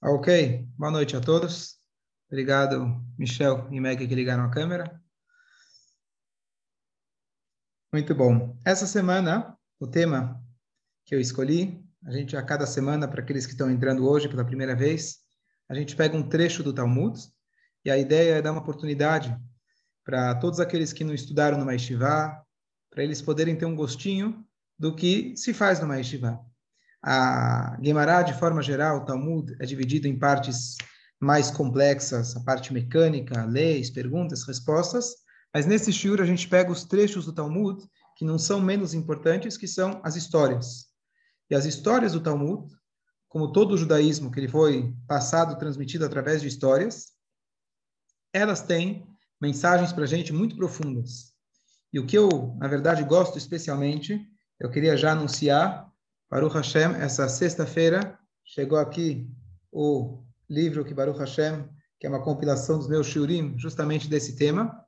Ok, boa noite a todos. Obrigado, Michel e Meg, que ligaram a câmera. Muito bom. Essa semana, o tema que eu escolhi, a gente a cada semana, para aqueles que estão entrando hoje pela primeira vez, a gente pega um trecho do Talmud e a ideia é dar uma oportunidade para todos aqueles que não estudaram no Yeshiva, para eles poderem ter um gostinho do que se faz no Yeshiva. A Gemara, de forma geral, o Talmud, é dividido em partes mais complexas, a parte mecânica, leis, perguntas, respostas, mas nesse shiur a gente pega os trechos do Talmud que não são menos importantes, que são as histórias. E as histórias do Talmud, como todo o judaísmo que ele foi passado, transmitido através de histórias, elas têm mensagens para a gente muito profundas. E o que eu, na verdade, gosto especialmente, eu queria já anunciar Baruch Hashem, essa sexta-feira chegou aqui o livro que Baruch Hashem, que é uma compilação dos meus shiurim, justamente desse tema.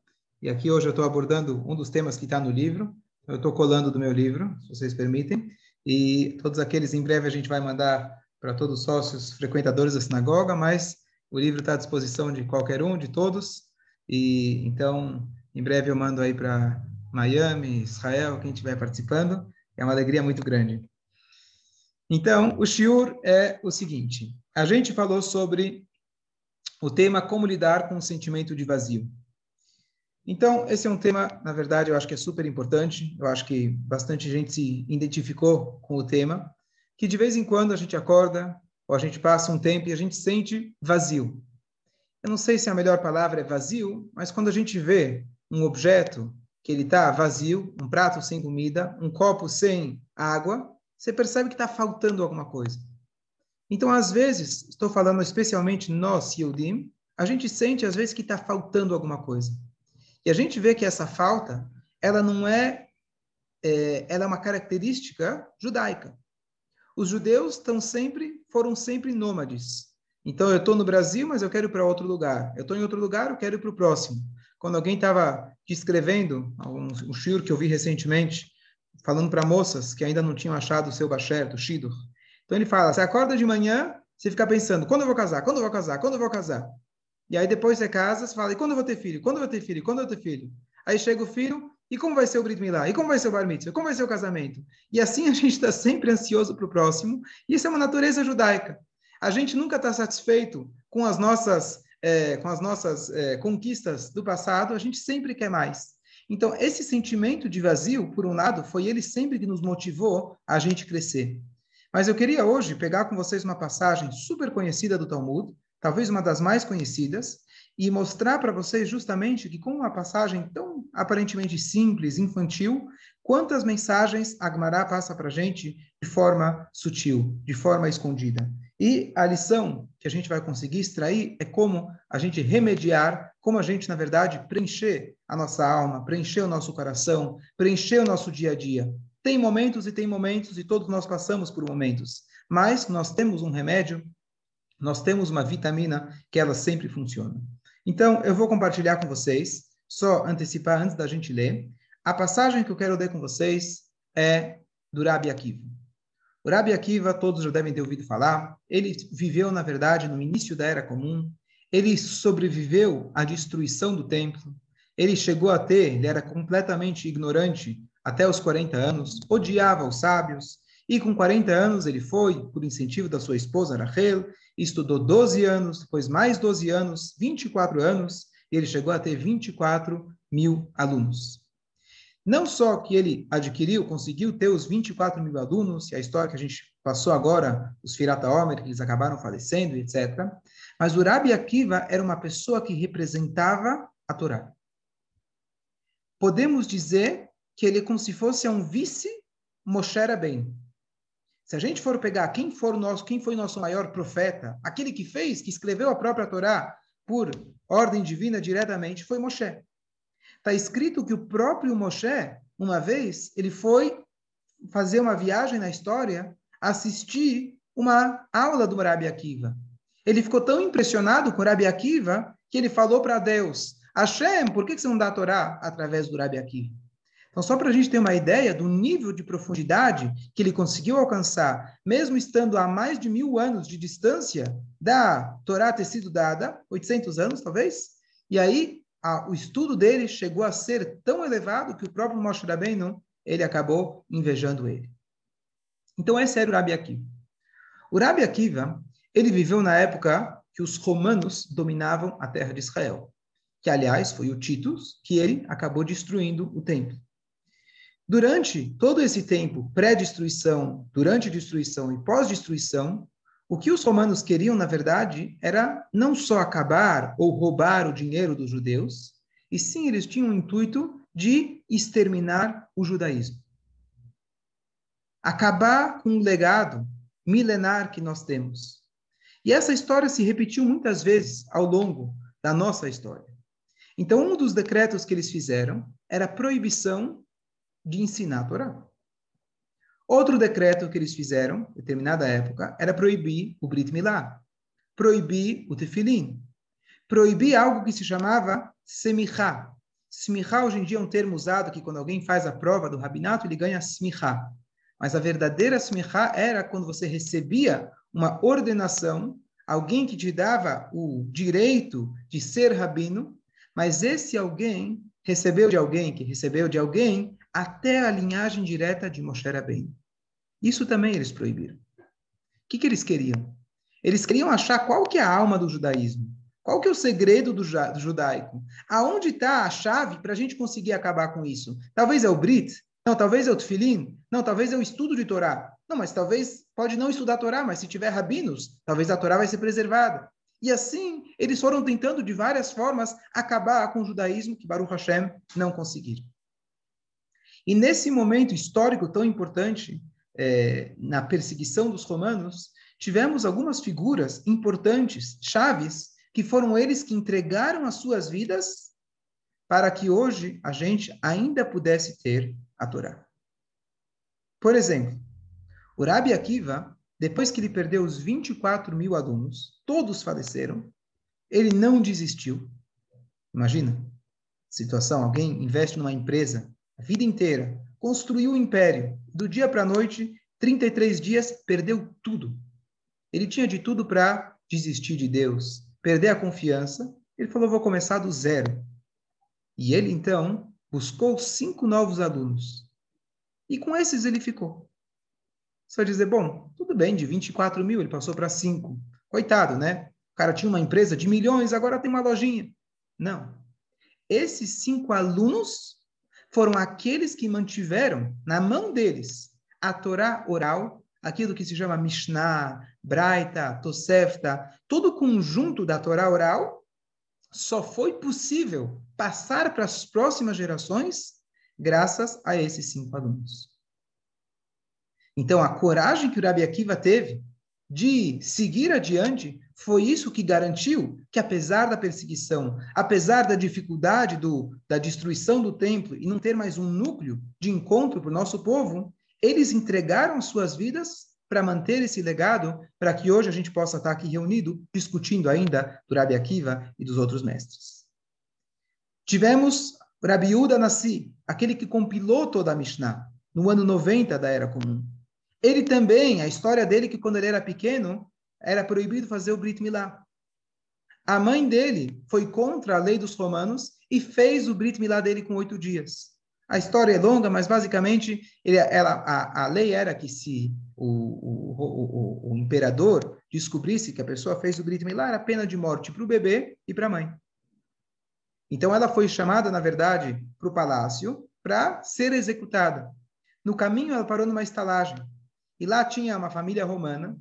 E aqui hoje eu estou abordando um dos temas que está no livro. Eu estou colando do meu livro, se vocês permitem. E todos aqueles, em breve, a gente vai mandar para todos os sócios frequentadores da sinagoga, mas o livro está à disposição de qualquer um, de todos. E então, em breve eu mando aí para Miami, Israel, quem estiver participando. É uma alegria muito grande. Então, o shiur é o seguinte: a gente falou sobre o tema como lidar com o sentimento de vazio. Então, esse é um tema, na verdade, eu acho que é super importante. Eu acho que bastante gente se identificou com o tema, que de vez em quando a gente acorda ou a gente passa um tempo e a gente sente vazio. Eu não sei se a melhor palavra é vazio, mas quando a gente vê um objeto que ele está vazio, um prato sem comida, um copo sem água, você percebe que está faltando alguma coisa. Então, às vezes, estou falando especialmente nós, Yudim, a gente sente às vezes que está faltando alguma coisa. E a gente vê que essa falta, ela não é, é ela é uma característica judaica. Os judeus estão sempre, foram sempre nômades. Então, eu estou no Brasil, mas eu quero ir para outro lugar. Eu estou em outro lugar, eu quero ir para o próximo. Quando alguém estava descrevendo, um, um shiur que eu vi recentemente, falando para moças que ainda não tinham achado o seu Basher, o Shidur. Então ele fala: você acorda de manhã, você fica pensando: quando eu vou casar? Quando eu vou casar? Quando eu vou casar? E aí depois você casa, você fala: e quando eu vou ter filho? Quando eu vou ter filho? Quando eu vou ter filho? Aí chega o filho, e como vai ser o Brit Milá? E como vai ser o Bar Mitzvah? Como vai ser o casamento? E assim a gente está sempre ansioso para o próximo. E isso é uma natureza judaica. A gente nunca está satisfeito com as nossas, é, com as nossas é, conquistas do passado, a gente sempre quer mais. Então, esse sentimento de vazio, por um lado, foi ele sempre que nos motivou a gente crescer. Mas eu queria hoje pegar com vocês uma passagem super conhecida do Talmud, talvez uma das mais conhecidas, e mostrar para vocês justamente que com uma passagem tão aparentemente simples, infantil, quantas mensagens a Gemara passa para a gente de forma sutil, de forma escondida. E a lição que a gente vai conseguir extrair é como a gente remediar, como a gente, na verdade, preencher a nossa alma, preencher o nosso coração, preencher o nosso dia a dia. Tem momentos e tem momentos, e todos nós passamos por momentos, mas nós temos um remédio, nós temos uma vitamina que ela sempre funciona. Então, eu vou compartilhar com vocês, só antecipar antes da gente ler, a passagem que eu quero ler com vocês é do Rabi Akiva. O Rabi Akiva, todos já devem ter ouvido falar, ele viveu, na verdade, no início da Era Comum, ele sobreviveu à destruição do templo, ele chegou a ter, ele era completamente ignorante até os 40 anos, odiava os sábios, e com 40 anos ele foi, por incentivo da sua esposa Rachel, estudou 12 anos, depois mais 12 anos, 24 anos, e ele chegou a ter 24 mil alunos. Não só que ele adquiriu, conseguiu ter os 24 mil alunos, e a história que a gente passou agora, os Firata Omer, que eles acabaram falecendo, etc. Mas o Rabi Akiva era uma pessoa que representava a Torá. Podemos dizer que ele é como se fosse um vice Moshe bem. Se a gente for pegar quem, for nosso, quem foi nosso maior profeta, aquele que fez, que escreveu a própria Torá por ordem divina diretamente, foi Moshe. Está escrito que o próprio Moshe, uma vez, ele foi fazer uma viagem na história, assistir uma aula do Rabi Akiva. Ele ficou tão impressionado com o Rabi Akiva que ele falou para Deus: Hashem, por que você não dá a Torá através do Rabi Akiva? Então, só para a gente ter uma ideia do nível de profundidade que ele conseguiu alcançar, mesmo estando a mais de mil anos de distância da Torá ter sido dada, 800 anos talvez, e aí a, o estudo dele chegou a ser tão elevado que o próprio Moshe Rabbeinu, ele acabou invejando ele. Então, esse era o Rabi Akiva. O Rabi Akiva, ele viveu na época que os romanos dominavam a terra de Israel, que, aliás, foi o Titus que ele acabou destruindo o templo. Durante todo esse tempo pré-destruição, durante destruição e pós-destruição, o que os romanos queriam, na verdade, era não só acabar ou roubar o dinheiro dos judeus, e sim eles tinham o intuito de exterminar o judaísmo. Acabar com o legado milenar que nós temos. E essa história se repetiu muitas vezes ao longo da nossa história. Então, um dos decretos que eles fizeram era a proibição de ensinar a Torá. Outro decreto que eles fizeram, em determinada época, era proibir o Brit Milá, proibir o Tefilim, proibir algo que se chamava Semichá. Semichá hoje em dia é um termo usado que quando alguém faz a prova do rabinato, ele ganha Semichá. Mas a verdadeira Semichá era quando você recebia uma ordenação, alguém que te dava o direito de ser rabino, mas esse alguém recebeu de alguém que recebeu de alguém até a linhagem direta de Moshe Rabbeinu. Isso também eles proibiram. O que, que eles queriam? Eles queriam achar qual que é a alma do judaísmo. Qual que é o segredo do, judaico? Aonde está a chave para a gente conseguir acabar com isso? Talvez é o Brit? Não, talvez é o Tfilim? Não, talvez é o estudo de Torá. Não, mas talvez pode não estudar Torá, mas se tiver rabinos, talvez a Torá vai ser preservada. E assim, eles foram tentando de várias formas acabar com o judaísmo que Baruch Hashem não conseguiram. E nesse momento histórico tão importante, é, na perseguição dos romanos, tivemos algumas figuras importantes, chaves, que foram eles que entregaram as suas vidas para que hoje a gente ainda pudesse ter a Torá. Por exemplo, o Rabi Akiva, depois que ele perdeu os 24 mil alunos, todos faleceram, ele não desistiu. Imagina, situação, alguém investe numa empresa a vida inteira, construiu um império. Do dia para a noite, 33 dias, perdeu tudo. Ele tinha de tudo para desistir de Deus, perder a confiança. Ele falou: vou começar do zero. E ele, então, buscou cinco novos alunos. E com esses ele ficou. Você vai dizer: bom, tudo bem, de 24 mil ele passou para cinco. Coitado, né? O cara tinha uma empresa de milhões, agora tem uma lojinha. Não. Esses cinco alunos foram aqueles que mantiveram na mão deles a Torá oral, aquilo que se chama Mishnah, Braita, Tosefta, todo o conjunto da Torá oral, só foi possível passar para as próximas gerações graças a esses cinco alunos. Então, a coragem que o Rabi Akiva teve de seguir adiante foi isso que garantiu que, apesar da perseguição, apesar da dificuldade do, da destruição do templo e não ter mais um núcleo de encontro para o nosso povo, eles entregaram suas vidas para manter esse legado, para que hoje a gente possa estar aqui reunido, discutindo ainda do Rabi Akiva e dos outros mestres. Tivemos Rabi Uda Nassi, aquele que compilou toda a Mishnah, no ano 90 da Era Comum. Ele também, a história dele, que quando ele era pequeno, era proibido fazer o Brit Milá. A mãe dele foi contra a lei dos romanos e fez o Brit Milá dele com oito dias. A história é longa, mas basicamente ele, ela, a, a lei era que se o, o, o, o, imperador descobrisse que a pessoa fez o Brit Milá, era pena de morte para o bebê e para a mãe. Então ela foi chamada, na verdade, para o palácio para ser executada. No caminho, ela parou numa estalagem. E lá tinha uma família romana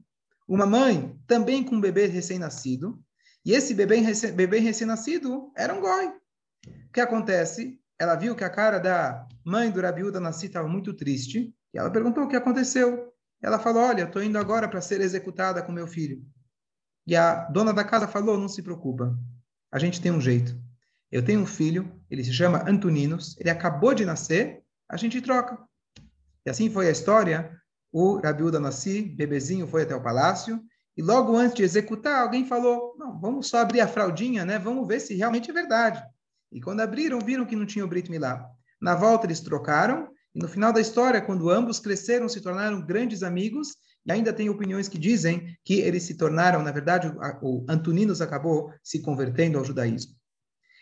uma mãe também com um bebê recém-nascido, e esse bebê, bebê recém-nascido era um goi. O que acontece? Ela viu que a cara da mãe do Rabiúda Nasci estava muito triste, e ela perguntou o que aconteceu. Ela falou, olha, estou indo agora para ser executada com meu filho. E a dona da casa falou, não se preocupa, a gente tem um jeito. Eu tenho um filho, ele se chama Antoninos, ele acabou de nascer, a gente troca. E assim foi a história o Rabiuda Nassi, bebezinho, foi até o palácio e logo antes de executar, alguém falou: Não, vamos só abrir a fraldinha, né? Vamos ver se realmente é verdade. E quando abriram, viram que não tinha o Brit Milá. Na volta eles trocaram, e no final da história, quando ambos cresceram, se tornaram grandes amigos, e ainda tem opiniões que dizem que eles se tornaram, na verdade, o, Antoninos acabou se convertendo ao judaísmo.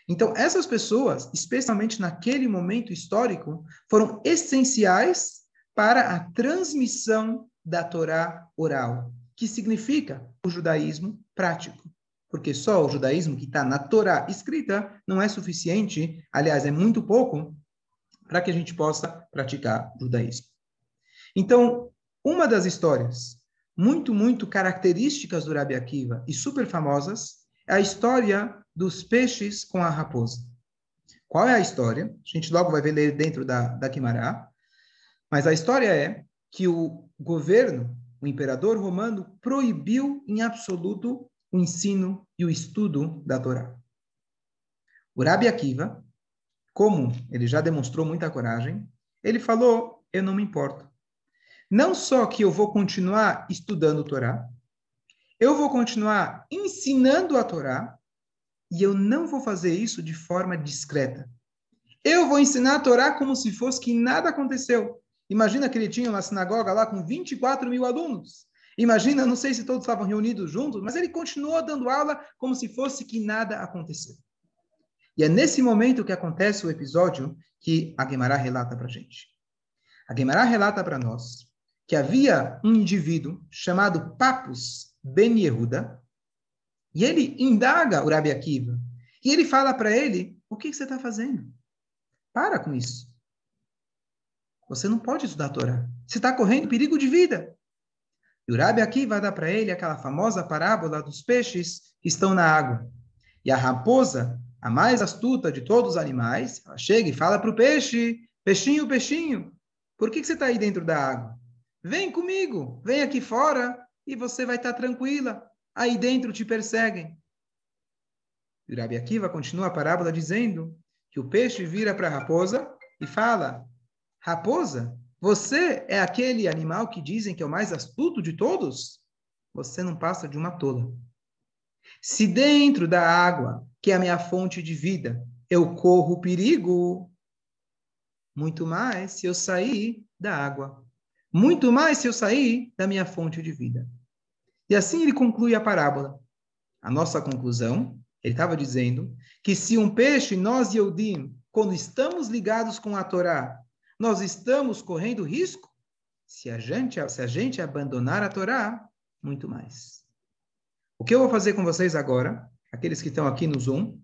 Então, essas pessoas, especialmente naquele momento histórico, foram essenciais para a transmissão da Torá oral, que significa o judaísmo prático. Porque só o judaísmo que está na Torá escrita não é suficiente, aliás, é muito pouco, para que a gente possa praticar judaísmo. Então, uma das histórias muito, muito características do Rabi Akiva e super famosas é a história dos peixes com a raposa. Qual é a história? A gente logo vai ver dentro da, da Guimará. Mas a história é que o governo, o imperador romano, proibiu em absoluto o ensino e o estudo da Torá. O Rabi Akiva, como ele já demonstrou muita coragem, ele falou: Eu não me importo. Não só que eu vou continuar estudando Torá, eu vou continuar ensinando a Torá, e eu não vou fazer isso de forma discreta. Eu vou ensinar a Torá como se fosse que nada aconteceu. Imagina que ele tinha uma sinagoga lá com 24 mil alunos. Imagina, não sei se todos estavam reunidos juntos, mas ele continuou dando aula como se fosse que nada aconteceu. E é nesse momento que acontece o episódio que a Guemará relata para a gente. A Guemará relata para nós que havia um indivíduo chamado Papus Ben Yehuda, e ele indaga o Rabi Akiva, e ele fala para ele, o que, que você está fazendo? Para com isso. Você não pode estudar a Torá. Você está correndo perigo de vida. E o Rabi Akiva dá para ele aquela famosa parábola dos peixes que estão na água. E a raposa a mais astuta de todos os animais, ela chega e fala para o peixe: Peixinho, peixinho, por que, que você está aí dentro da água? Vem comigo, vem aqui fora e você vai estar tá tranquila. Aí dentro te perseguem. E Rabi Akiva continua a parábola dizendo que o peixe vira para a raposa e fala: Raposa, você é aquele animal que dizem que é o mais astuto de todos? Você não passa de uma tola. Se dentro da água, que é a minha fonte de vida, eu corro perigo, muito mais se eu sair da água. Muito mais se eu sair da minha fonte de vida. E assim ele conclui a parábola. A nossa conclusão, ele estava dizendo que se um peixe, nós Yehudim, quando estamos ligados com a Torá, nós estamos correndo risco, se a gente, se a gente abandonar a Torá, muito mais. O que eu vou fazer com vocês agora, aqueles que estão aqui no Zoom,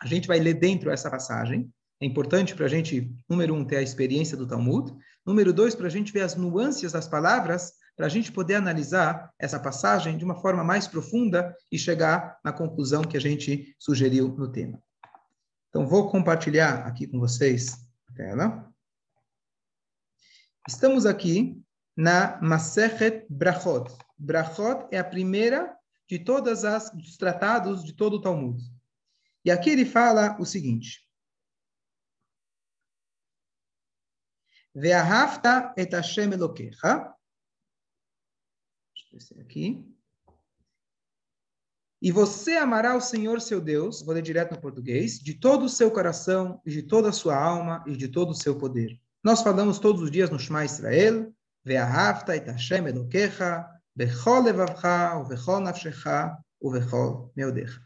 a gente vai ler dentro essa passagem. É importante para a gente, número um, ter a experiência do Talmud. Número dois, para a gente ver as nuances das palavras, para a gente poder analisar essa passagem de uma forma mais profunda e chegar na conclusão que a gente sugeriu no tema. Então, vou compartilhar aqui com vocês a tela. Estamos aqui na Masechet Brachot. Brachot é a primeira de todas as os tratados de todo o Talmud. E aqui ele fala o seguinte: Ve'ahavta et Hashem Elokecha. Deixa eu aqui. E você amará o Senhor seu Deus, vou ler direto no português, de todo o seu coração, e de toda a sua alma, e de todo o seu poder. Nós falamos todos os dias no Shema Israel, Ve'ahavta et Hashem Elokecha, Bechol levavcha, uvechol nafshecha, uvechol meudecha.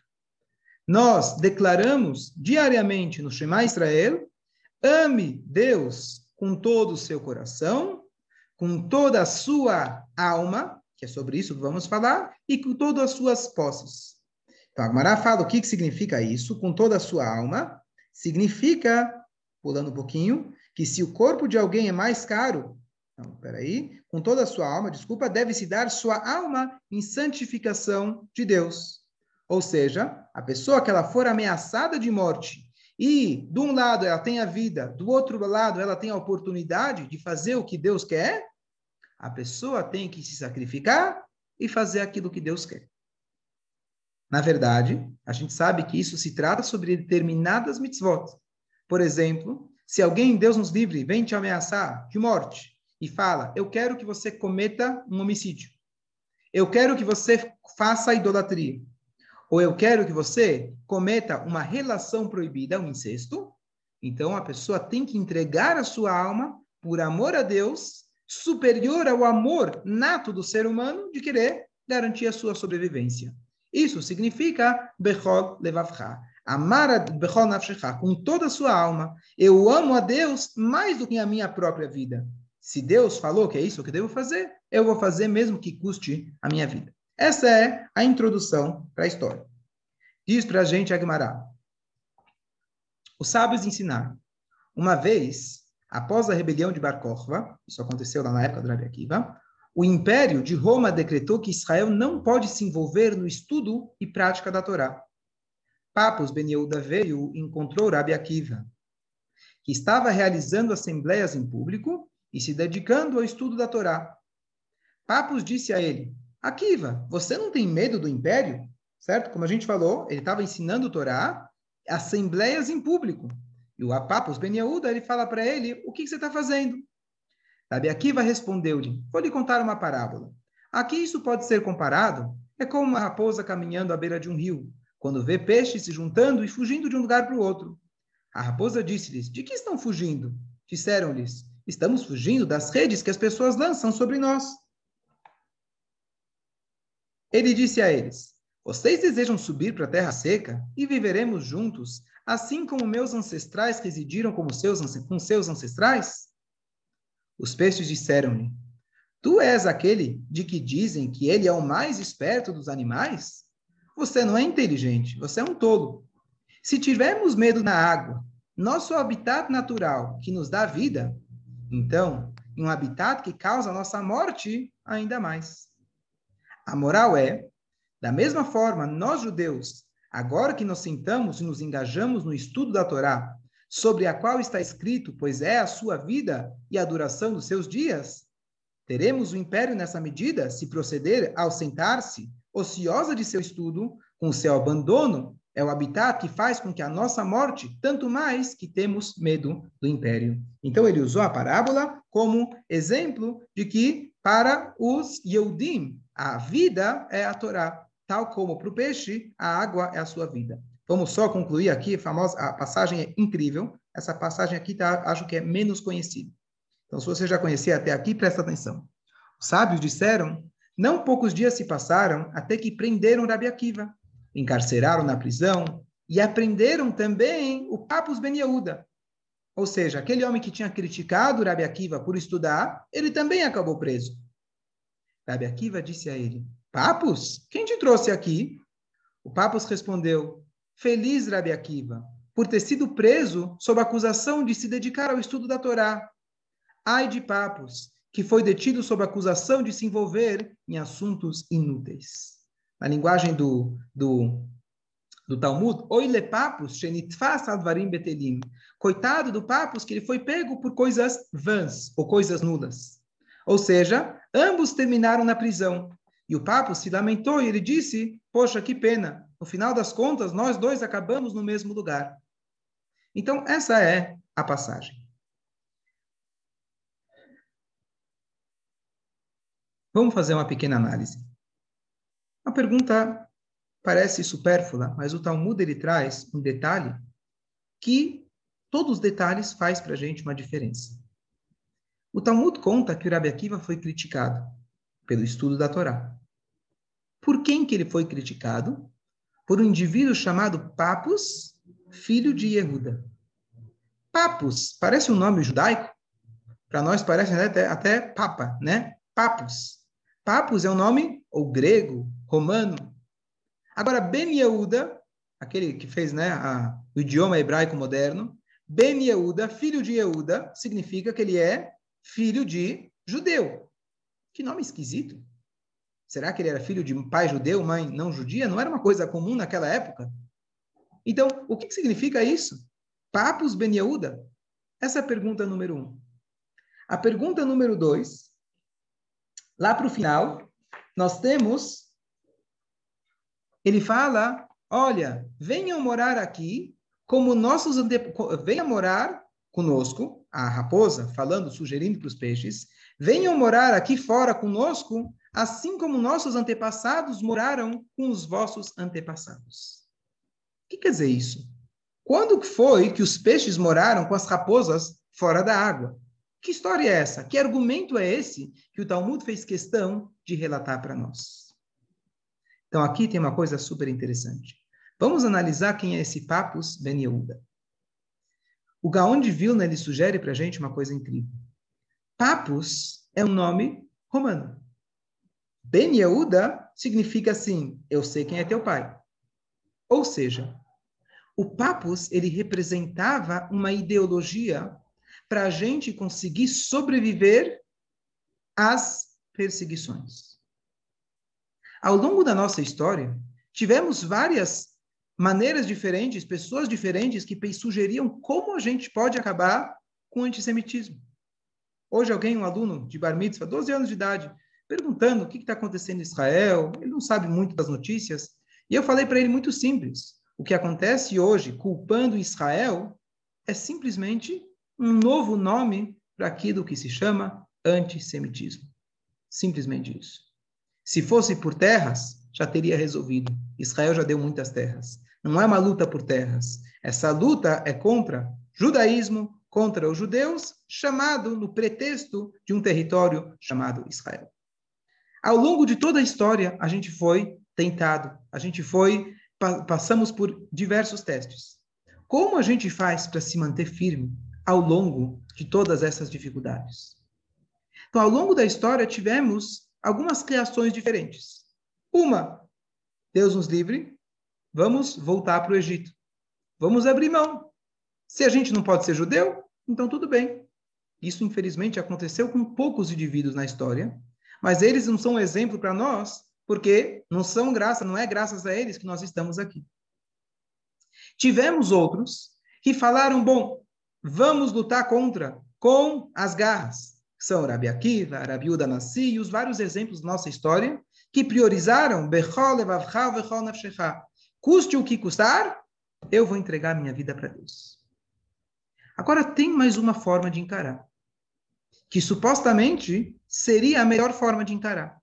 Nós declaramos diariamente no Shema Israel, ame Deus com todo o seu coração, com toda a sua alma, que é sobre isso que vamos falar, e com todas as suas posses. Então, a Gemara fala o que, que significa isso, com toda a sua alma, significa, pulando um pouquinho, que se o corpo de alguém é mais caro não, peraí. Com toda a sua alma, desculpa, deve-se dar sua alma em santificação de Deus. Ou seja, a pessoa que ela for ameaçada de morte e, de um lado, ela tem a vida, do outro lado, ela tem a oportunidade de fazer o que Deus quer, a pessoa tem que se sacrificar e fazer aquilo que Deus quer. Na verdade, a gente sabe que isso se trata sobre determinadas mitzvot. Por exemplo, se alguém, Deus nos livre, vem te ameaçar de morte, e fala: Eu quero que você cometa um homicídio. Eu quero que você faça idolatria. Ou eu quero que você cometa uma relação proibida, um incesto. Então a pessoa tem que entregar a sua alma por amor a Deus, superior ao amor nato do ser humano de querer garantir a sua sobrevivência. Isso significa Bechol Levavcha. Amar com toda a sua alma. Eu amo a Deus mais do que a minha própria vida. Se Deus falou que é isso que devo fazer, eu vou fazer mesmo que custe a minha vida. Essa é a introdução para a história. Diz para a gente Agmará. Os sábios ensinaram. Uma vez, após a rebelião de Bar Kokhba, isso aconteceu lá na época do Rabi Akiva, o Império de Roma decretou que Israel não pode se envolver no estudo e prática da Torá. Papos Ben veio e encontrou Rabi Akiva, que estava realizando assembleias em público e se dedicando ao estudo da Torá. Papos disse a ele, Akiva, você não tem medo do Império? Certo? Como a gente falou, ele estava ensinando Torá assembleias em público. E o Apapos Ben ele fala para ele, o que, que você está fazendo? Rabi Akiva respondeu-lhe, vou lhe contar uma parábola. Aqui isso pode ser comparado, é como uma raposa caminhando à beira de um rio, quando vê peixes se juntando e fugindo de um lugar para o outro. A raposa disse-lhes, de que estão fugindo? Disseram-lhes, estamos fugindo das redes que as pessoas lançam sobre nós. Ele disse a eles, vocês desejam subir para a terra seca e viveremos juntos, assim como meus ancestrais residiram como seus, com seus ancestrais? Os peixes disseram-lhe: Tu és aquele de que dizem que ele é o mais esperto dos animais? Você não é inteligente, você é um tolo. Se tivermos medo na água, nosso habitat natural que nos dá vida, então, em um habitat que causa nossa morte, ainda mais. A moral é da mesma forma, nós judeus, agora que nos sentamos e nos engajamos no estudo da Torá, sobre a qual está escrito, pois é a sua vida e a duração dos seus dias, teremos o império nessa medida se proceder ao sentar-se, ociosa de seu estudo, com seu abandono, é o habitat que faz com que a nossa morte, tanto mais que temos medo do império. Então ele usou a parábola como exemplo de que para os Yehudim a vida é a Torá tal como para o peixe, a água é a sua vida. Vamos só concluir aqui, a famosa a passagem é incrível. Essa passagem aqui tá, acho que é menos conhecida. Então, se você já conhecia até aqui, presta atenção. Os sábios disseram, não poucos dias se passaram até que prenderam Rabi Akiva, encarceraram na prisão e aprenderam também o Papus Ben Yehuda. Ou seja, aquele homem que tinha criticado Rabi Akiva por estudar, ele também acabou preso. Rabi Akiva disse a ele, Papos? Quem te trouxe aqui? O Papos respondeu: Feliz Rabi Akiva, por ter sido preso sob acusação de se dedicar ao estudo da Torá. Ai de Papos, que foi detido sob acusação de se envolver em assuntos inúteis. Na linguagem do, do, do Talmud, Oile Papos, Shenitfas Advarim Betelim. Coitado do Papos, que ele foi pego por coisas vãs ou coisas nulas. Ou seja, ambos terminaram na prisão. E o Papo se lamentou e ele disse: Poxa, que pena. No final das contas, nós dois acabamos no mesmo lugar. Então, essa é a passagem. Vamos fazer uma pequena análise. A pergunta parece supérflua, mas o Talmud ele traz um detalhe que todos os detalhes faz para a gente uma diferença. O Talmud conta que o Rabi Akiva foi criticado pelo estudo da Torá. Por quem que ele foi criticado? Por um indivíduo chamado Papus, filho de Yehuda. Papus, parece um nome judaico? Para nós parece até, até papa, né? Papus. Papus é um nome ou grego, romano. Agora, Ben Yehuda, aquele que fez né, a, o idioma hebraico moderno, Ben Yehuda, filho de Yehuda, significa que ele é filho de judeu. Que nome esquisito. Será que ele era filho de pai judeu, mãe não judia? Não era uma coisa comum naquela época? Então, o que, significa isso? Papus Ben Yehuda? Essa é a pergunta número um. A pergunta número dois, lá para o final, nós temos. Ele fala: olha, venham morar aqui, como nossos. Venham morar conosco, a raposa, falando, sugerindo para os peixes, venham morar aqui fora conosco, assim como nossos antepassados moraram com os vossos antepassados. O que quer dizer isso? Quando foi que os peixes moraram com as raposas fora da água? Que história é essa? Que argumento é esse que o Talmud fez questão de relatar para nós? Então aqui tem uma coisa super interessante. Vamos analisar quem é esse Papus Ben Yehuda. O Gaon de Vilna ele sugere para a gente uma coisa incrível. Papus é um nome romano. Ben Yehuda significa assim, eu sei quem é teu pai. Ou seja, o Papus ele representava uma ideologia para a gente conseguir sobreviver às perseguições. Ao longo da nossa história, tivemos várias maneiras diferentes, pessoas diferentes que sugeriam como a gente pode acabar com o antissemitismo. Hoje alguém, um aluno de Bar Mitzvah, 12 anos de idade, perguntando o que está acontecendo em Israel, ele não sabe muito das notícias, e eu falei para ele muito simples, o que acontece hoje, culpando Israel, é simplesmente um novo nome para aquilo que se chama antissemitismo. Simplesmente isso. Se fosse por terras, já teria resolvido. Israel já deu muitas terras. Não é uma luta por terras. Essa luta é contra judaísmo, contra os judeus, chamado no pretexto de um território chamado Israel. Ao longo de toda a história, a gente foi tentado, a gente foi passamos por diversos testes. Como a gente faz para se manter firme ao longo de todas essas dificuldades? Então, ao longo da história, tivemos algumas criações diferentes. Uma, Deus nos livre, vamos voltar para o Egito. Vamos abrir mão. Se a gente não pode ser judeu, então tudo bem. Isso, infelizmente, aconteceu com poucos indivíduos na história, mas eles não são um exemplo para nós porque não são graça, não é graças a eles que nós estamos aqui. Tivemos outros que falaram, bom, vamos lutar contra com as garras. São Rabi Akiva, Rabi Uda Nassi e os vários exemplos da nossa história que priorizaram Custe o que custar, eu vou entregar minha vida para Deus. Agora tem mais uma forma de encarar, que supostamente seria a melhor forma de encarar.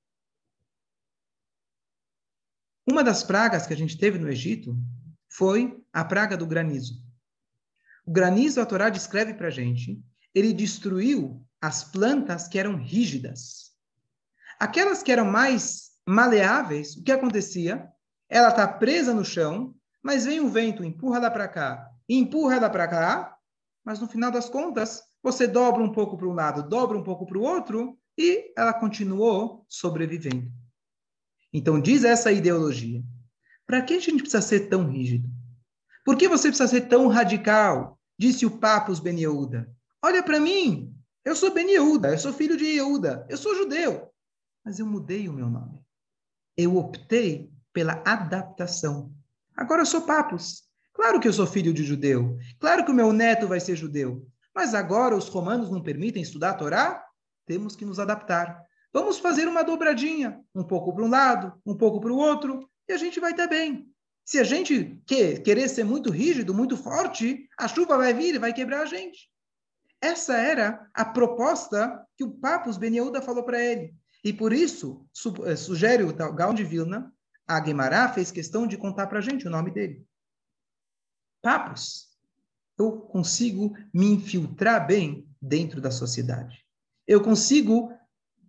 Uma das pragas que a gente teve no Egito foi a praga do granizo. O granizo, a Torá descreve para a gente, ele destruiu as plantas que eram rígidas. Aquelas que eram mais maleáveis, o que acontecia? Ela está presa no chão, mas vem o vento, empurra ela para cá, empurra ela para cá, mas no final das contas, você dobra um pouco para um lado, dobra um pouco para o outro, e ela continuou sobrevivendo. Então, diz essa ideologia. Para que a gente precisa ser tão rígido? Por que você precisa ser tão radical? Disse o Papus Ben Yehuda. Olha para mim, eu sou Ben Yehuda, eu sou filho de Yehuda, eu sou judeu. Mas eu mudei o meu nome. Eu optei pela adaptação. Agora eu sou Papus. Claro que eu sou filho de judeu. Claro que o meu neto vai ser judeu. Mas agora os romanos não permitem estudar a Torá? Temos que nos adaptar. Vamos fazer uma dobradinha, um pouco para um lado, um pouco para o outro, e a gente vai estar bem. Se a gente quer, querer ser muito rígido, muito forte, a chuva vai vir e vai quebrar a gente. Essa era a proposta que o Papus Ben falou para ele. E por isso, su eh, sugere o Gaon de Vilna, a Guemará fez questão de contar para a gente o nome dele. Papus, eu consigo me infiltrar bem dentro da sociedade. Eu consigo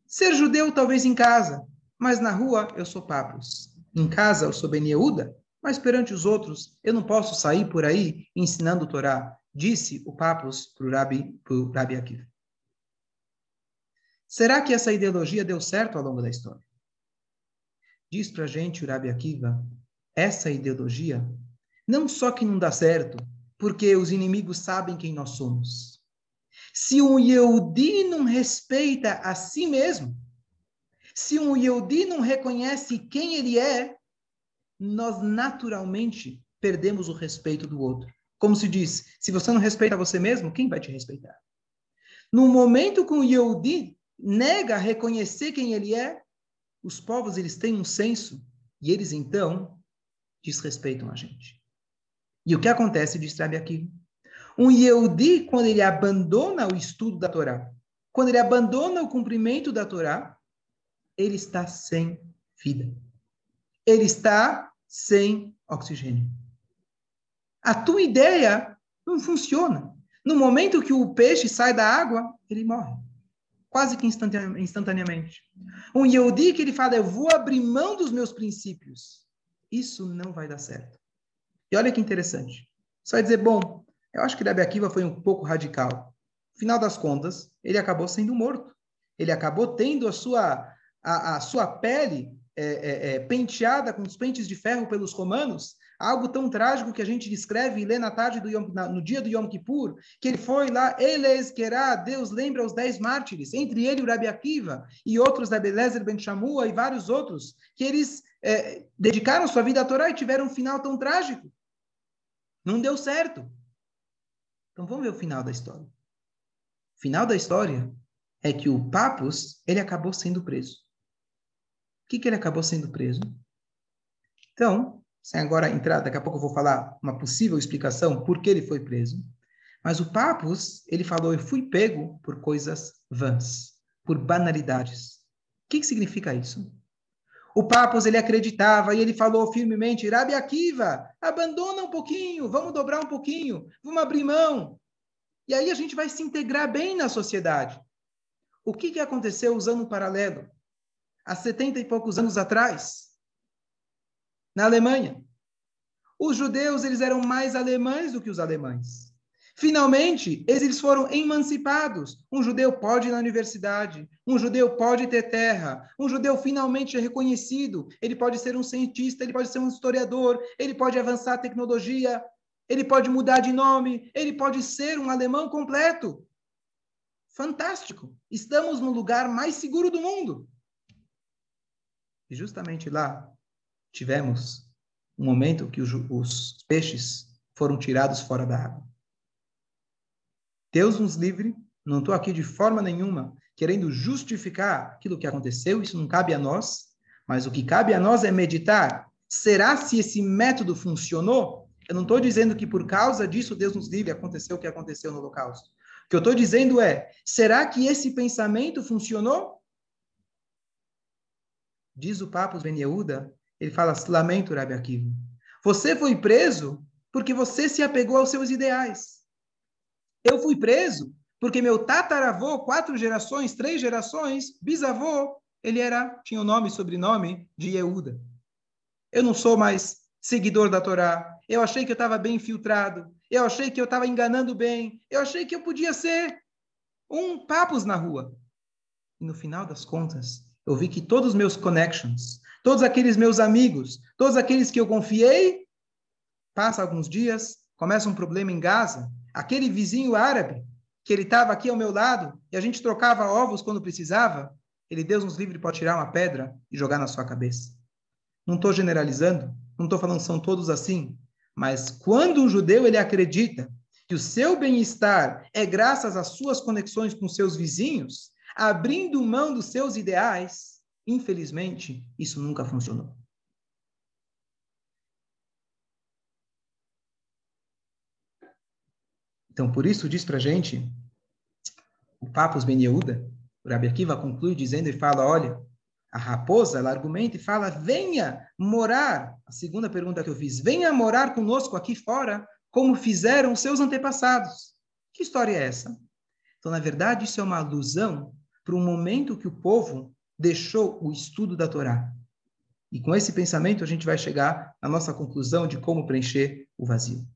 Ser judeu talvez em casa, mas na rua eu sou Papos. Em casa eu sou Benieuda, mas perante os outros eu não posso sair por aí ensinando o Torá, disse o Papos para o Rabi, pro Rabi Akiva. Será que essa ideologia deu certo ao longo da história? Diz para a gente o Rabi Akiva, essa ideologia não só que não dá certo, porque os inimigos sabem quem nós somos, se um Yehudi não respeita a si mesmo, se um Yehudi não reconhece quem ele é, nós naturalmente perdemos o respeito do outro. Como se diz, se você não respeita você mesmo, quem vai te respeitar? No momento que um Yehudi nega reconhecer quem ele é, os povos eles têm um senso e eles então desrespeitam a gente. E o que acontece, diz Rabi aqui? Um Yehudi, quando ele abandona o estudo da Torá, quando ele abandona o cumprimento da Torá, ele está sem vida. Ele está sem oxigênio. A tua ideia não funciona. No momento que o peixe sai da água, ele morre. Quase que instantaneamente. Um Yehudi que ele fala, eu vou abrir mão dos meus princípios. Isso não vai dar certo. E olha que interessante. Você vai dizer, bom, eu acho que Rabi Akiva foi um pouco radical. Final das contas, ele acabou sendo morto. Ele acabou tendo a sua, a, a sua pele é, é, é, penteada com os pentes de ferro pelos romanos, algo tão trágico que a gente descreve e lê na tarde do Yom, na, no dia do Yom Kippur, que ele foi lá, Eles Querá, Deus lembra os dez mártires, entre ele o Rabi Akiva e outros da Belezer Ben Shamua e vários outros, que eles é, dedicaram sua vida à Torá e tiveram um final tão trágico. Não deu certo. Então vamos ver o final da história. O final da história é que o Papus, ele acabou sendo preso. O que, que ele acabou sendo preso? Então, sem agora entrar, daqui a pouco eu vou falar uma possível explicação por que ele foi preso. Mas o Papus, ele falou, eu fui pego por coisas vãs, por banalidades. O que, que significa isso? O Papus, ele acreditava e ele falou firmemente, Rabi Akiva, abandona um pouquinho, vamos dobrar um pouquinho, vamos abrir mão. E aí a gente vai se integrar bem na sociedade. O que, que aconteceu usando um paralelo? Há setenta e poucos anos atrás, na Alemanha. Os judeus eles eram mais alemães do que os alemães. Finalmente, eles foram emancipados. Um judeu pode ir na universidade, um judeu pode ter terra, um judeu finalmente é reconhecido. Ele pode ser um cientista, ele pode ser um historiador, ele pode avançar a tecnologia, ele pode mudar de nome, ele pode ser um alemão completo. Fantástico! Estamos no lugar mais seguro do mundo. E justamente lá, tivemos um momento que os, peixes foram tirados fora da água. Deus nos livre, não estou aqui de forma nenhuma querendo justificar aquilo que aconteceu, isso não cabe a nós, mas o que cabe a nós é meditar. Será se esse método funcionou? Eu não estou dizendo que por causa disso Deus nos livre aconteceu o que aconteceu no Holocausto. O que eu estou dizendo é: será que esse pensamento funcionou? Diz o Papa Ben Yehuda ele fala, lamento, Rabi Akiva. Você foi preso porque você se apegou aos seus ideais. Eu fui preso porque meu tataravô, quatro gerações, três gerações, bisavô, ele era, tinha o nome e sobrenome de Yehuda. Eu não sou mais seguidor da Torá. Eu achei que eu estava bem infiltrado. Eu achei que eu estava enganando bem. Eu achei que eu podia ser um papos na rua. E no final das contas, eu vi que todos os meus connections, todos aqueles meus amigos, todos aqueles que eu confiei, passa alguns dias, começa um problema em Gaza, aquele vizinho árabe, que ele estava aqui ao meu lado, e a gente trocava ovos quando precisava, ele, Deus nos livre, pode tirar uma pedra e jogar na sua cabeça. Não estou generalizando, não estou falando são todos assim, mas quando um judeu ele acredita que o seu bem-estar é graças às suas conexões com seus vizinhos, abrindo mão dos seus ideais, Infelizmente, isso nunca funcionou. Então, por isso diz para gente, o Papos Ben Yehuda, o Rabi Akiva conclui dizendo e fala, olha, a raposa, ela argumenta e fala, venha morar, a segunda pergunta que eu fiz, venha morar conosco aqui fora, como fizeram seus antepassados. Que história é essa? Então, na verdade, isso é uma alusão para um momento que o povo deixou o estudo da Torá. E com esse pensamento a gente vai chegar à nossa conclusão de como preencher o vazio.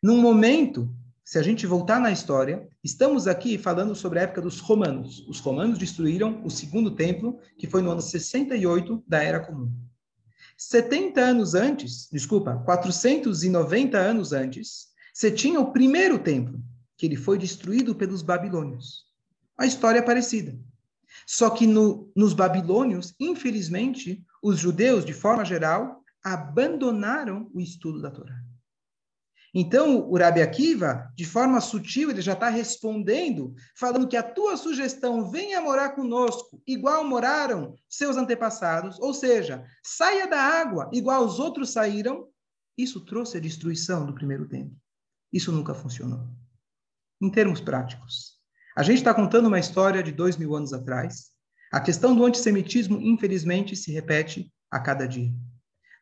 Num momento, se a gente voltar na história, estamos aqui falando sobre a época dos romanos. Os romanos destruíram o segundo templo, que foi no ano 68 da Era Comum. 70 anos antes, desculpa, 490 anos antes, você tinha o primeiro templo, que ele foi destruído pelos babilônios. Uma história parecida. Só que no, nos babilônios, infelizmente, os judeus, de forma geral, abandonaram o estudo da Torá. Então, o Rabi Akiva, de forma sutil, ele já está respondendo, falando que a tua sugestão venha morar conosco, igual moraram seus antepassados, ou seja, saia da água, igual os outros saíram, isso trouxe a destruição do primeiro templo. Isso nunca funcionou. Em termos práticos, a gente está contando uma história de dois mil anos atrás. A questão do antissemitismo, infelizmente, se repete a cada dia.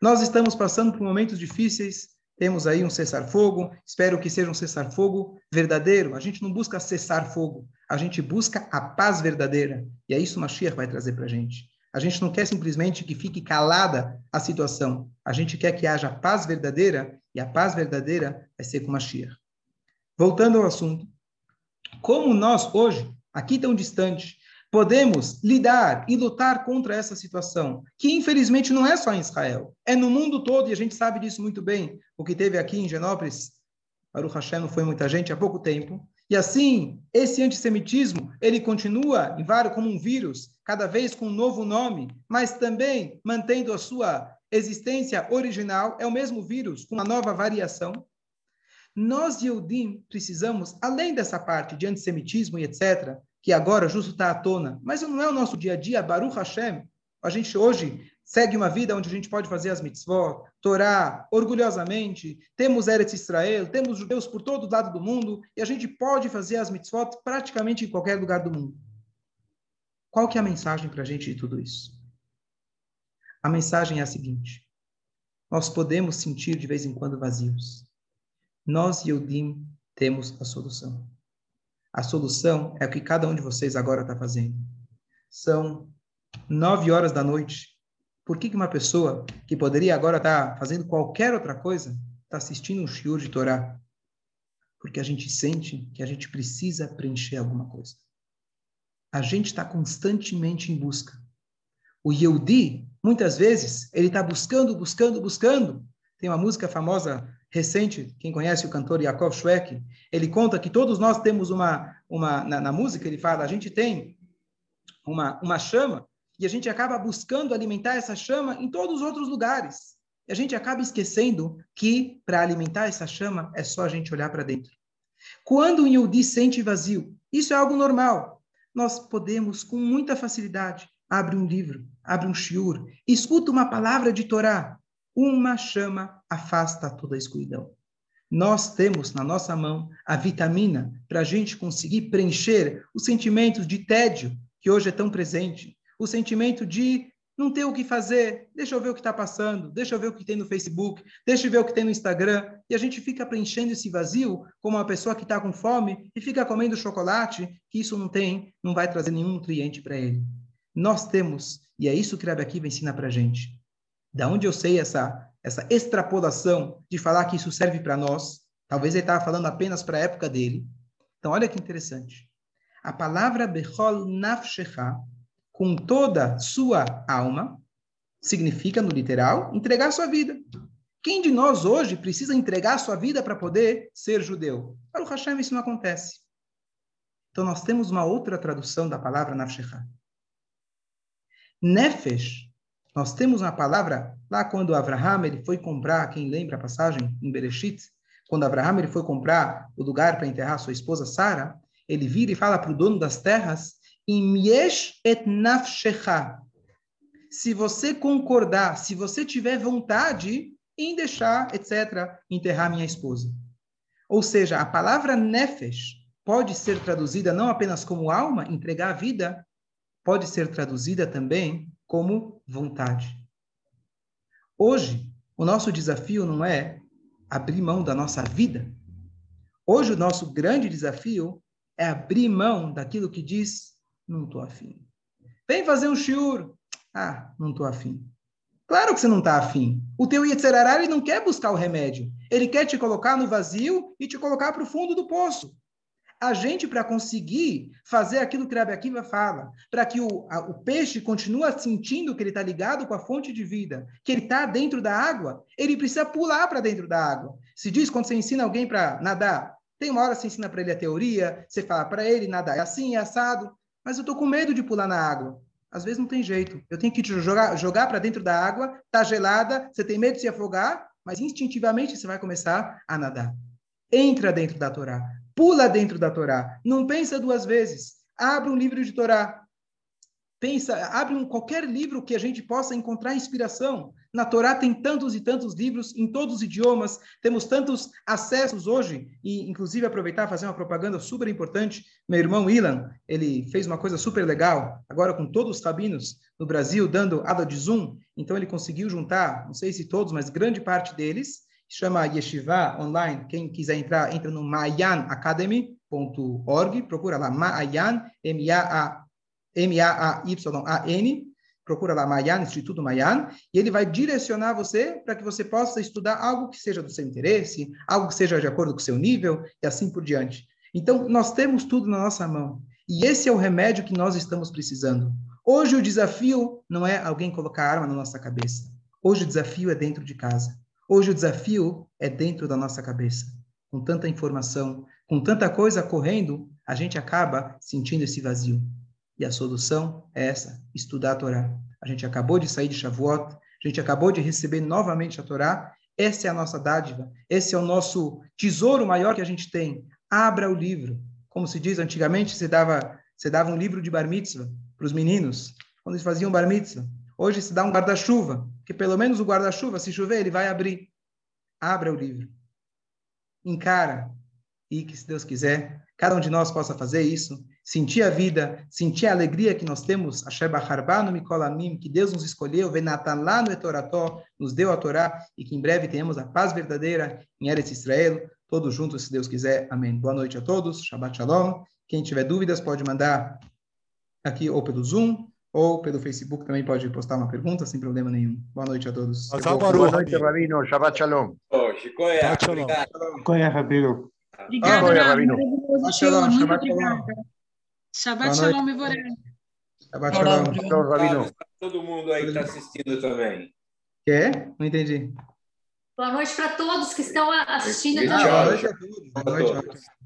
Nós estamos passando por momentos difíceis temos aí um cessar-fogo, espero que seja um cessar-fogo verdadeiro. A gente não busca cessar fogo, a gente busca a paz verdadeira. E é isso que Mashiach vai trazer para a gente. A gente não quer simplesmente que fique calada a situação. A gente quer que haja paz verdadeira, e a paz verdadeira vai ser com Mashiach. Voltando ao assunto, como nós hoje, aqui tão distante, podemos lidar e lutar contra essa situação, que infelizmente não é só em Israel, é no mundo todo, e a gente sabe disso muito bem. O que teve aqui em Genópolis, Baruch Hashem não foi muita gente há pouco tempo, e assim, esse antissemitismo, ele continua em vários como um vírus, cada vez com um novo nome, mas também mantendo a sua existência original, é o mesmo vírus, com uma nova variação. Nós, Yehudim, precisamos, além dessa parte de antissemitismo e etc., que agora justo está à tona, mas não é o nosso dia a dia, Baruch Hashem. A gente hoje segue uma vida onde a gente pode fazer as mitzvot, Torá, orgulhosamente, temos Eretz Israel, temos judeus por todo lado do mundo, e a gente pode fazer as mitzvot praticamente em qualquer lugar do mundo. Qual que é a mensagem para a gente de tudo isso? A mensagem é a seguinte, nós podemos sentir de vez em quando vazios. Nós, Yodim, temos a solução. A solução é o que cada um de vocês agora está fazendo. São nove horas da noite. Por que, que uma pessoa que poderia agora estar tá fazendo qualquer outra coisa está assistindo um shiur de Torá? Porque a gente sente que a gente precisa preencher alguma coisa. A gente está constantemente em busca. O Yehudi, muitas vezes, ele está buscando, buscando, buscando. Tem uma música famosa recente, quem conhece o cantor Yakov Schweck, ele conta que todos nós temos uma, uma na, na, música ele fala, a gente tem uma, uma chama e a gente acaba buscando alimentar essa chama em todos os outros lugares. E a gente acaba esquecendo que para alimentar essa chama é só a gente olhar para dentro. Quando um Yehudi sente vazio, isso é algo normal. Nós podemos, com muita facilidade, abre um livro, abre um shiur, escuta uma palavra de Torá, uma chama afasta toda a escuridão. Nós temos na nossa mão a vitamina para a gente conseguir preencher os sentimentos de tédio que hoje é tão presente, o sentimento de não ter o que fazer, deixa eu ver o que está passando, deixa eu ver o que tem no Facebook, deixa eu ver o que tem no Instagram, e a gente fica preenchendo esse vazio como uma pessoa que está com fome e fica comendo chocolate, que isso não tem, não vai trazer nenhum nutriente para ele. Nós temos, e é isso que Rabi Akiva ensina para a gente, da onde eu sei essa, essa extrapolação de falar que isso serve para nós? Talvez ele estava falando apenas para a época dele. Então, olha que interessante. A palavra Bechol Nafshecha, com toda sua alma, significa, no literal, entregar sua vida. Quem de nós hoje precisa entregar sua vida para poder ser judeu? Para o Hashem isso não acontece. Então nós temos uma outra tradução da palavra Nafshecha. Nefesh nós temos uma palavra lá quando Abraham ele foi comprar, quem lembra a passagem em Bereshit, quando Abraham ele foi comprar o lugar para enterrar sua esposa Sara, ele vira e fala para o dono das terras, Imyesh et nafshecha. Se você concordar, se você tiver vontade em deixar, etc., enterrar minha esposa. Ou seja, a palavra nefesh pode ser traduzida não apenas como alma, entregar a vida, pode ser traduzida também como vontade. Hoje, o nosso desafio não é abrir mão da nossa vida. Hoje, o nosso grande desafio é abrir mão daquilo que diz: não estou afim. Vem fazer um shiur. Ah, não estou afim. Claro que você não está afim. O teu Yetzerará, ele não quer buscar o remédio. Ele quer te colocar no vazio e te colocar para o fundo do poço a gente, para conseguir fazer aquilo que Rabi Akiva fala, para que o, a, o peixe continue sentindo que ele está ligado com a fonte de vida, que ele está dentro da água, ele precisa pular para dentro da água. Se diz quando você ensina alguém para nadar, tem uma hora você ensina para ele a teoria, você fala para ele nadar é assim, é assado, mas eu estou com medo de pular na água. Às vezes não tem jeito. Eu tenho que te jogar, jogar para dentro da água, está gelada, você tem medo de se afogar, mas instintivamente você vai começar a nadar. Entra dentro da Torá Pula dentro da Torá. Não pensa duas vezes. Abre um livro de Torá. Pensa, abre um, qualquer livro que a gente possa encontrar inspiração. Na Torá tem tantos e tantos livros em todos os idiomas, temos tantos acessos hoje, e inclusive aproveitar fazer uma propaganda super importante. Meu irmão Ilan, ele fez uma coisa super legal, agora com todos os rabinos no Brasil dando aula de Zoom, então ele conseguiu juntar, não sei se todos, mas grande parte deles, chama Yeshiva Online. Quem quiser entrar, entra no mayanacademy.org, procura lá Mayan, M-A-A-Y-A-N, procura lá Mayan, Instituto Mayan, e ele vai direcionar você para que você possa estudar algo que seja do seu interesse, algo que seja de acordo com o seu nível, e assim por diante. Então, nós temos tudo na nossa mão. E esse é o remédio que nós estamos precisando. Hoje o desafio não é alguém colocar arma na nossa cabeça. Hoje o desafio é dentro de casa. Hoje o desafio é dentro da nossa cabeça. Com tanta informação, com tanta coisa correndo, a gente acaba sentindo esse vazio. E a solução é essa: estudar a Torá. A gente acabou de sair de Shavuot, a gente acabou de receber novamente a Torá. Essa é a nossa dádiva, esse é o nosso tesouro maior que a gente tem. Abra o livro. Como se diz antigamente, você dava, você dava um livro de bar mitzvah para os meninos, quando eles faziam bar mitzvah. Hoje se dá um guarda-chuva, que pelo menos o guarda-chuva, se chover, ele vai abrir. Abra o livro. Encara. E que, se Deus quiser, cada um de nós possa fazer isso, sentir a vida, sentir a alegria que nós temos, Sheba Harbanu Mikolamim, que Deus nos escolheu, Venatan lá no Etorató, nos deu a Torá, e que em breve tenhamos a paz verdadeira em Eretz Israel, todos juntos, se Deus quiser. Amém. Boa noite a todos, Shabbat Shalom. Quem tiver dúvidas pode mandar aqui ou pelo Zoom, ou pelo Facebook também pode postar uma pergunta, sem problema nenhum. Boa noite a todos. Boa noite, Rabino. Shabbat Shalom. Shabbat Shalom. Shabbat Rabino. Obrigada, Oi, Rabino. Shabbat Shalom. Shabbat Shalom. Shabbat Shalom. Shabbat Shalom. Rabino. Todo mundo aí que está assistindo também. Quer? Não entendi. Boa noite para todos que estão assistindo Tchau. Boa também. noite a todos. Boa noite. todos.